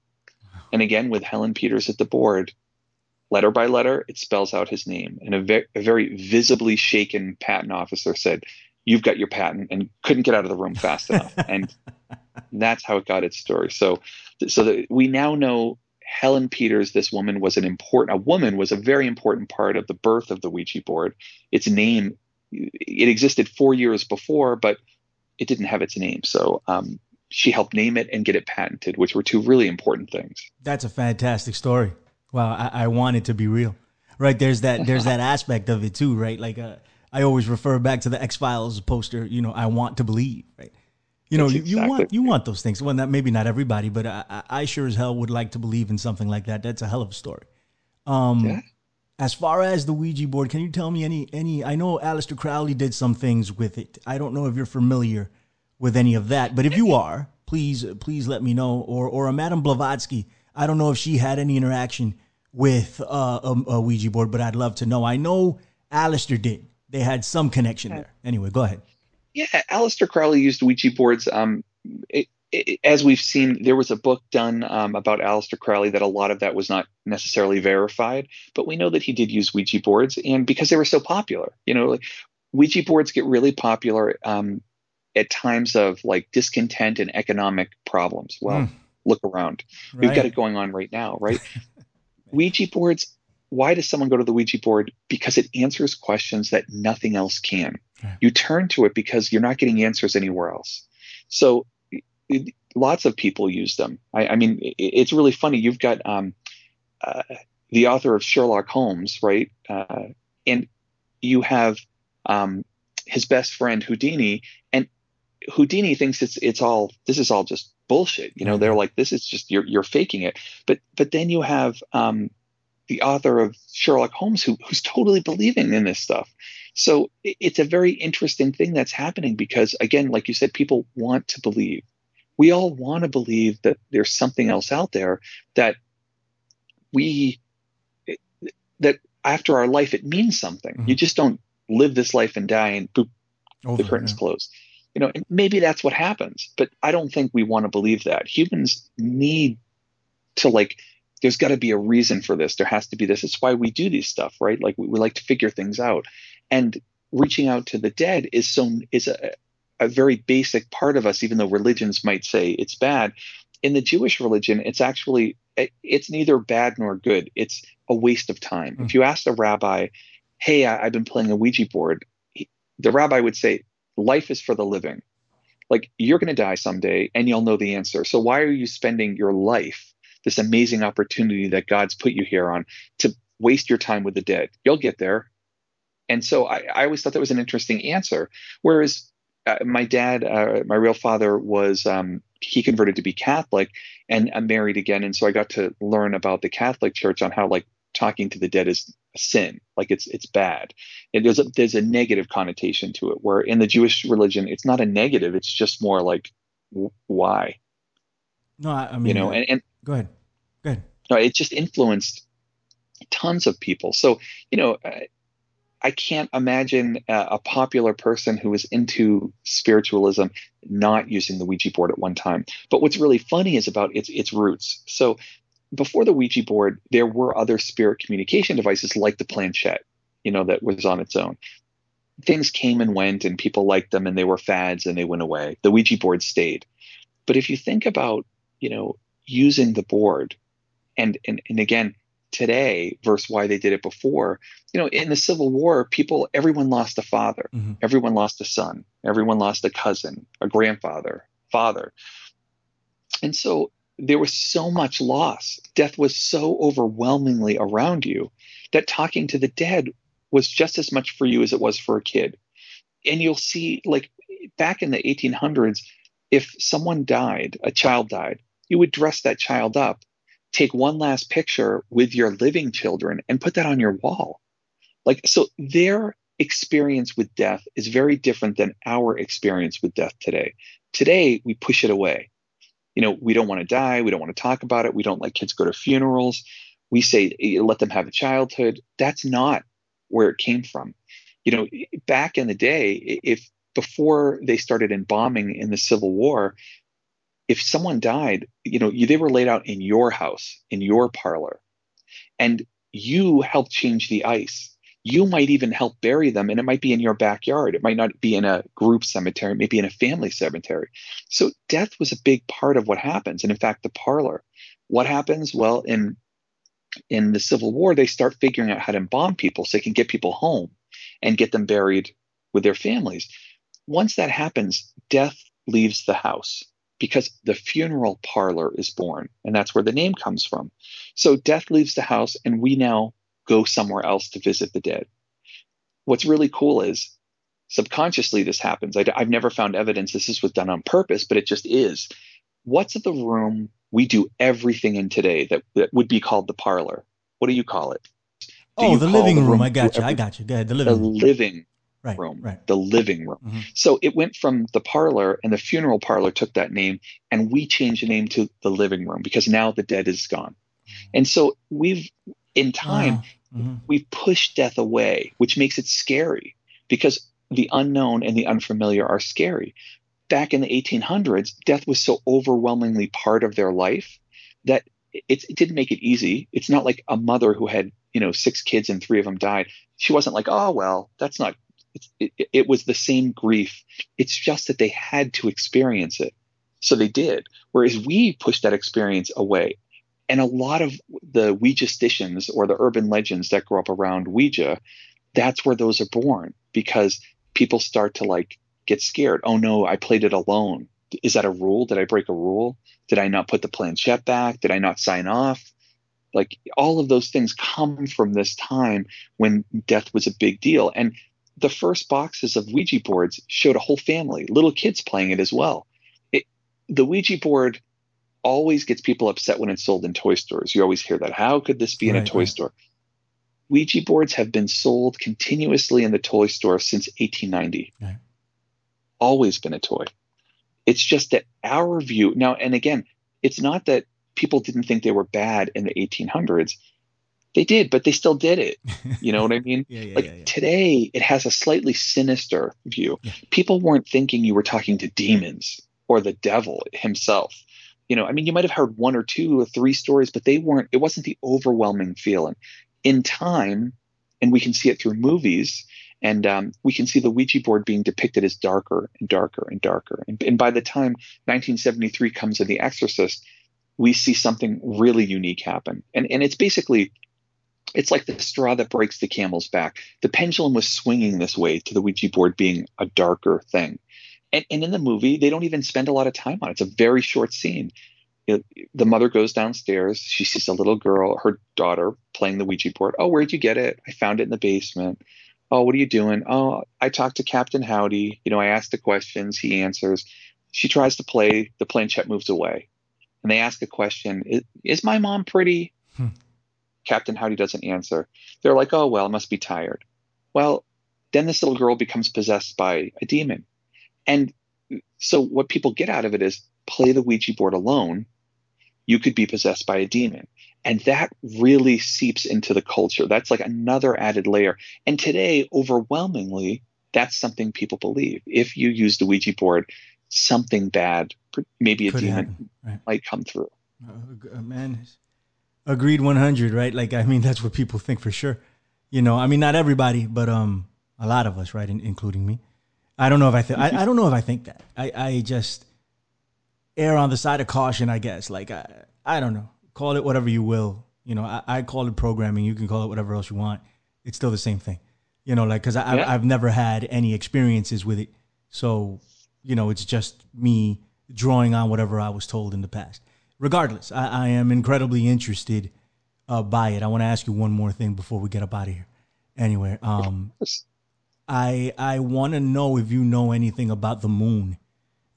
And again, with Helen Peters at the board, letter by letter, it spells out his name. And a, ve- a very visibly shaken patent officer said, You've got your patent, and couldn't get out of the room fast enough. and that's how it got its story. So, so that we now know Helen Peters, this woman was an important, a woman was a very important part of the birth of the Ouija board. Its name, it existed four years before, but it didn't have its name. So, um, she helped name it and get it patented, which were two really important things.
That's a fantastic story. Wow, I, I want it to be real. Right, there's that there's that aspect of it too, right? Like uh, I always refer back to the X Files poster. You know, I want to believe, right? You know,
That's
you, want you want those things. Well, that maybe not everybody, but I, I I sure as hell would like to believe in something like that. That's a hell of a story. Um,
Yeah.
As far as the Ouija board, can you tell me any any? I know Aleister Crowley did some things with it. I don't know if you're familiar with any of that, but if you are, please please let me know. Or or a Madame Blavatsky. I don't know if she had any interaction with uh, a, a, Ouija board, but I'd love to know. I know Aleister did. They had some connection there. Anyway, go ahead.
Yeah, Aleister Crowley used Ouija boards. Um, it, it, as we've seen, there was a book done um, about Aleister Crowley that a lot of that was not necessarily verified, but we know that he did use Ouija boards, and because they were so popular, you know, like Ouija boards get really popular um, at times of like discontent and economic problems. Well, mm. look around. Right. We've got it going on right now, right? Ouija boards. Why does someone go to the Ouija board? Because it answers questions that nothing else can. You turn to it because you're not getting answers anywhere else. So it, lots of people use them. I, I mean, it, it's really funny. You've got um, uh, the author of Sherlock Holmes, right? Uh, and you have um, his best friend Houdini, and Houdini thinks it's it's all this is all just bullshit. You know, mm-hmm. they're like this is just you're you're faking it. But but then you have um, the author of Sherlock Holmes who who's totally believing in this stuff. So it's a very interesting thing that's happening because again, like you said, people want to believe. We all want to believe that there's something else out there that we that after our life it means something. Mm-hmm. You just don't live this life and die and boop, Over, the curtains yeah. closed you know, maybe that's what happens, but I don't think we want to believe that. Humans need to like there's got to be a reason for this. There has to be this. It's why we do these stuff, right? Like we, we like to figure things out. And reaching out to the dead is so is a, a very basic part of us, even though religions might say it's bad. In the Jewish religion, it's actually it's neither bad nor good. It's a waste of time. Mm. If you asked a rabbi, "Hey, I, have been playing a Ouija board," he, the rabbi would say, life is for the living. Like you're going to die someday and you'll know the answer. So why are you spending your life, this amazing opportunity that God's put you here on, to waste your time with the dead? You'll get there. And so I, I always thought that was an interesting answer. Whereas uh, my dad, uh, my real father, was um, he converted to be Catholic and I'm married again, and so I got to learn about the Catholic Church on how like talking to the dead is a sin, like it's it's bad. And there's a there's a negative connotation to it. Where in the Jewish religion, it's not a negative; it's just more like why.
No, I, I mean,
you know, and, and
go ahead, go ahead.
No, it just influenced tons of people. So you know. I, can't imagine a, a, popular person who is into spiritualism not using the Ouija board at one time. But what's really funny is about its its roots. So before the Ouija board, there were other spirit communication devices like the planchette, you know, that was on its own. Things came and went, and people liked them, and they were fads, and they went away. The Ouija board stayed. But if you think about, you know, using the board, and and and again, today versus why they did it before, you know, in the Civil War, people, everyone lost a father, mm-hmm. everyone lost a son, everyone lost a cousin, a grandfather, father. And so there was so much loss. Death was so overwhelmingly around you that talking to the dead was just as much for you as it was for a kid. And you'll see, like back in the 1800s, if someone died, a child died, you would dress that child up, take one last picture with your living children, and put that on your wall. Like, so their experience with death is very different than our experience with death today. Today, we push it away you know, we don't want to die. We don't want to talk about it. We don't let kids go to funerals. We say, eh, let them have a childhood. That's not where it came from. You know, back in the day, if before they started embalming in the Civil War, if someone died, you know, they were laid out in your house, in your parlor, and you helped change the ice. You might even help bury them and it might be in your backyard. It might not be in a group cemetery. It may be in a family cemetery. So death was a big part of what happens. And in fact the parlor. What happens? Well in in the civil war they start figuring out how to embalm people so they can get people home and get them buried with their families. Once that happens death leaves the house because the funeral parlor is born and that's where the name comes from so death leaves the house and we now go somewhere else to visit the dead. What's really cool is subconsciously this happens. I, have never found evidence this was done on purpose, but it just is. What's the room we do everything in today that, that would be called the parlor? What do you call it?
oh, the living
the
room.
room
I got you.
every-
I got you. Go ahead. The
the
living room.
living
Right.
room,
Right.
the living room.
Mhm.
So it went from the parlor, and the funeral parlor took that name, and we changed the name to the living room because now the dead is gone. And so we've, in time,
Oh, mhm.
we've pushed death away, which makes it scary because the unknown and the unfamiliar are scary. Back in the 1800s, death was so overwhelmingly part of their life that it, it didn't make it easy. It's not like a mother who had, you know, six kids and three of them died. She wasn't like, oh, well, that's not, it, it was the same grief. It's just that they had to experience it. So they did. Whereas we pushed that experience away. And a lot of the Ouija Ouijasticians or the urban legends that grow up around Ouija, that's where those are born because people start to like get scared. Oh no, I played it alone. Is that a rule? Did I break a rule? Did I not put the planchette back? Did I not sign off? Like all of those things come from this time when death was a big deal. And the first boxes of Ouija boards showed a whole family, little kids playing it as well. It, the Ouija board always gets people upset when it's sold in toy stores. You always hear that. How could this be in a toy
right.
store? Ouija boards have been sold continuously in the toy store since 1890.
Right.
Always been a toy. It's just that our view now, and again, it's not that people didn't think they were bad in the 1800s. They did, but they still did it. You know what I mean?
Yeah, yeah,
like
yeah,
today it has a slightly sinister view. People weren't thinking you were talking to demons or the devil himself. You know i mean you might have heard one or two or three stories but they weren't it wasn't the overwhelming feeling. In time and we can see it through movies and um, we can see the ouija board being depicted as darker and darker and darker. And, and by the time 1973 comes in the exorcist we see something really unique happen. And and it's basically it's like the straw that breaks the camel's back. The pendulum was swinging this way to the Ouija board being a darker thing. And, and in the movie, they don't even spend a lot of time on it. It's a very short scene. Know, the mother goes downstairs. She sees a little girl, her daughter, playing the Ouija board. Oh, where'd you get it? I found it in the basement. Oh, what are you doing? Oh, I talked to Captain Howdy. You know, I asked the questions. He answers. She tries to play. The planchette moves away. And they ask a question Is, is my mom pretty?
Hmm.
Captain Howdy doesn't answer. They're like, oh, well, I must be tired. Well, then this little girl becomes possessed by a demon. And so what people get out of it is play the Ouija board alone. You could be possessed by a demon. And that really seeps into the culture. That's like another added layer. And today, overwhelmingly, that's something people believe. If you use the Ouija board, something bad, maybe a
Could
demon,
right.
might come through.
Uh, man, agreed 100, right? Like, I mean, that's what people think for sure. You know, I mean, not everybody, but um, a lot of us, right, in, including me. I don't know if I think. I, I don't know if I think that. I, I just err on the side of caution, I guess. Like, I, I don't know. Call it whatever you will. You know, I, I call it programming. You can call it whatever else you want. It's still the same thing. You know, like, because I,
Yeah.
I've never had any experiences with it. So, you know, it's just me drawing on whatever I was told in the past. Regardless, I, I am incredibly interested uh, by it. I want to ask you one more thing before we get up out of here. Anyway, um, I I want to know if you know anything about the moon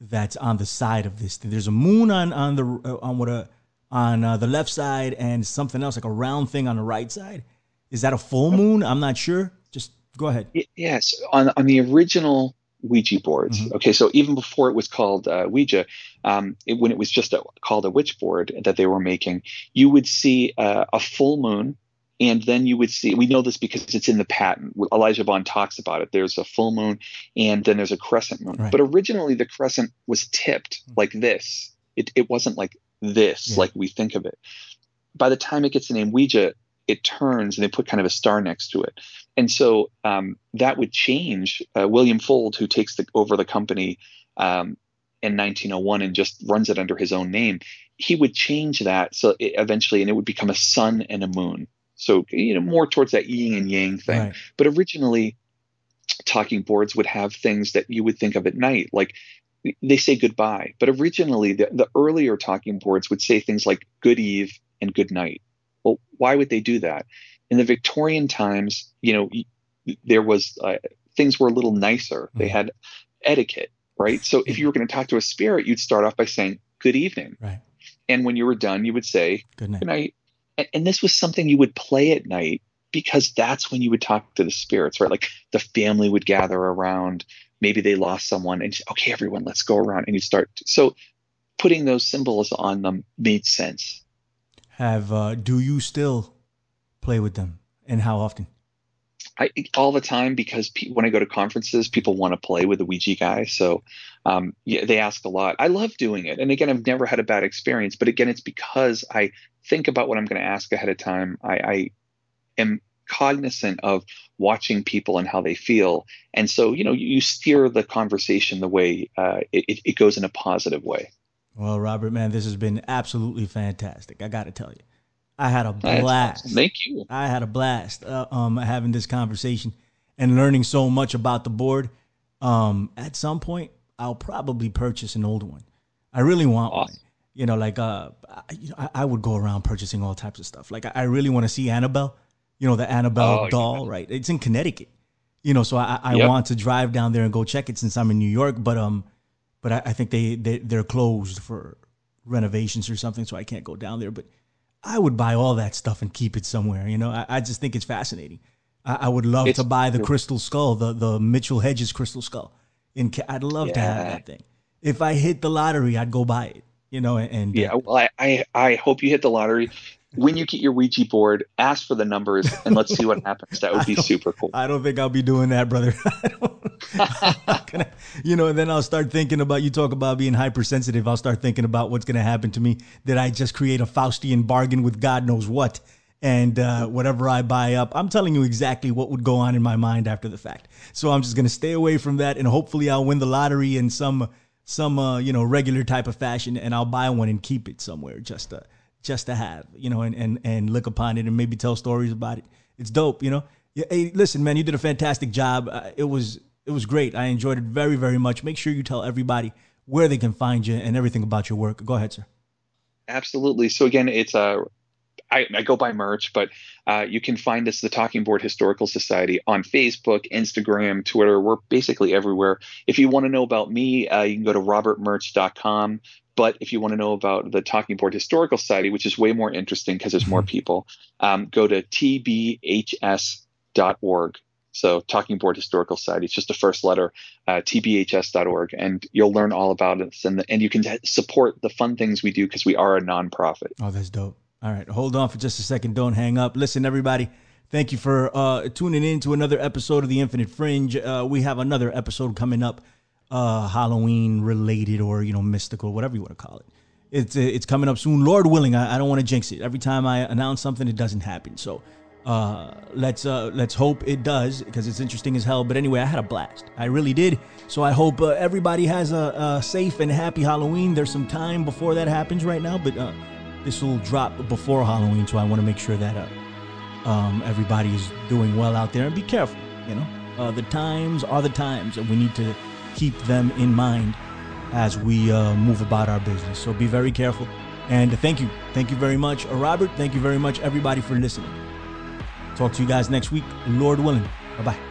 that's on the side of this. thing. There's a moon on on the uh, on what a on uh, the left side and something else like a round thing on the right side. Is that a full moon? I'm not sure. Just go ahead.
Yes, on on the original Ouija boards.
Mhm.
Okay, so even before it was called uh, Ouija, um, it, when it was just a, called a witch board that they were making, you would see uh, a full moon, and then you would see. We know this because it's in the patent. Elijah Bond talks about it. There's a full moon, and then there's a crescent moon.
Right.
But originally, the crescent was tipped like this. It it wasn't like this,
Yeah.
like we think of it. By the time it gets the name Ouija, it turns and they put kind of a star next to it. And so um, that would change. Uh, William Fuld, who takes the, over the company um, in 1901 and just runs it under his own name, he would change that so it, eventually, and it would become a sun and a moon. So you know more towards that yin and yang thing.
Right.
But originally, talking boards would have things that you would think of at night, like they say goodbye. But originally, the, the earlier talking boards would say things like good eve and good night. Well, why would they do that? In the Victorian times, you know, there was uh, things were a little nicer. They
Mhm.
had etiquette, right? So if you were going to talk to a spirit, you'd start off by saying good evening,
Right.
and when you were done, you would say
Good night.
good night. And, and this was something you would play at night because that's when you would talk to the spirits, right? Like the family would gather around. Maybe they lost someone, and okay, everyone, let's go around, and you start. So putting those symbols on them made sense.
Have uh, do you still play with them, and how often?
I, all the time because pe- when I go to conferences, people want to play with the Ouija guy. So um, yeah, they ask a lot. I love doing it, and again, I've never had a bad experience. But again, it's because I think about what I'm going to ask ahead of time. I, I am cognizant of watching people and how they feel, and so you know, you, you steer the conversation the way uh, it, it goes in a positive way.
Well, Robert, man, this has been absolutely fantastic. I got to tell you. I had a blast.
Awesome. Thank you.
I had a blast uh, um, having this conversation and learning so much about the board. Um, at some point, I'll probably purchase an old one. I really want awesome. one. You know, like uh, I, you know, I, I, would go around purchasing all types of stuff. Like I, I really want to see Annabelle. You know, the Annabelle oh, doll, yeah. right? It's in Connecticut. You know, so I, I yep. want to drive down there and go check it since I'm in New York. But um, but I, I think they, they they're closed for renovations or something, so I can't go down there. But I would buy all that stuff and keep it somewhere. You know, I, I just think it's fascinating. I, I would love it's, to buy the crystal skull, the the Mitchell Hedges crystal skull. In I'd love yeah. to have that thing. If I hit the lottery, I'd go buy it. You know, and
yeah, well, I, I I hope you hit the lottery when you get your Ouija board, ask for the numbers and let's see what happens. That would be super cool.
I don't think I'll be doing that, brother. gonna, you know, and then I'll start thinking about you talk about being hypersensitive. I'll start thinking about what's going to happen to me. Did I just create a Faustian bargain with God knows what? And uh, whatever I buy up, I'm telling you exactly what would go on in my mind after the fact. So I'm just going to stay away from that, and hopefully I'll win the lottery in some some uh, you know regular type of fashion, and I'll buy one and keep it somewhere just to just to have, you know, and, and, and look upon it and maybe tell stories about it. It's dope, you know. Hey, listen, man, you did a fantastic job. Uh, it was it was great. I enjoyed it very very much. Make sure you tell everybody where they can find you and everything about your work. Go ahead, sir.
Absolutely. So again, it's a uh, I, I go by Murch, but uh, you can find us, the Talking Board Historical Society, on Facebook, Instagram, Twitter. We're basically everywhere. If you want to know about me, uh, you can go to robertmurch.com. But if you want to know about the Talking Board Historical Society, which is way more interesting because there's more mm-hmm. people, um, go to tbhs.org. So Talking Board Historical Society, it's just the first letter, uh, tbhs.org, and you'll learn all about it. And, and you can support the fun things we do because we are a nonprofit.
Oh, that's dope. All right, hold on for just a second. Don't hang up. Listen, everybody. Thank you for uh, tuning in to another episode of the Infinite Fringe. Uh, we have another episode coming up uh, Halloween related or you know mystical, whatever you want to call it. It's it's coming up soon, Lord willing. I, I don't want to jinx it. Every time I announce something, it doesn't happen. So uh, let's uh, let's hope it does because it's interesting as hell. But anyway, I had a blast. I really did. So I hope uh, everybody has a, a, safe and happy Halloween. There's some time before that happens right now, but uh, this will drop before Halloween, so I want to make sure that uh, um, everybody is doing well out there and be careful. You know, uh, the times are the times, and we need to keep them in mind as we uh, move about our business. So be very careful. And thank you. Thank you very much, uh, Robert. Thank you very much, everybody, for listening. Talk to you guys next week, Lord willing. Bye bye.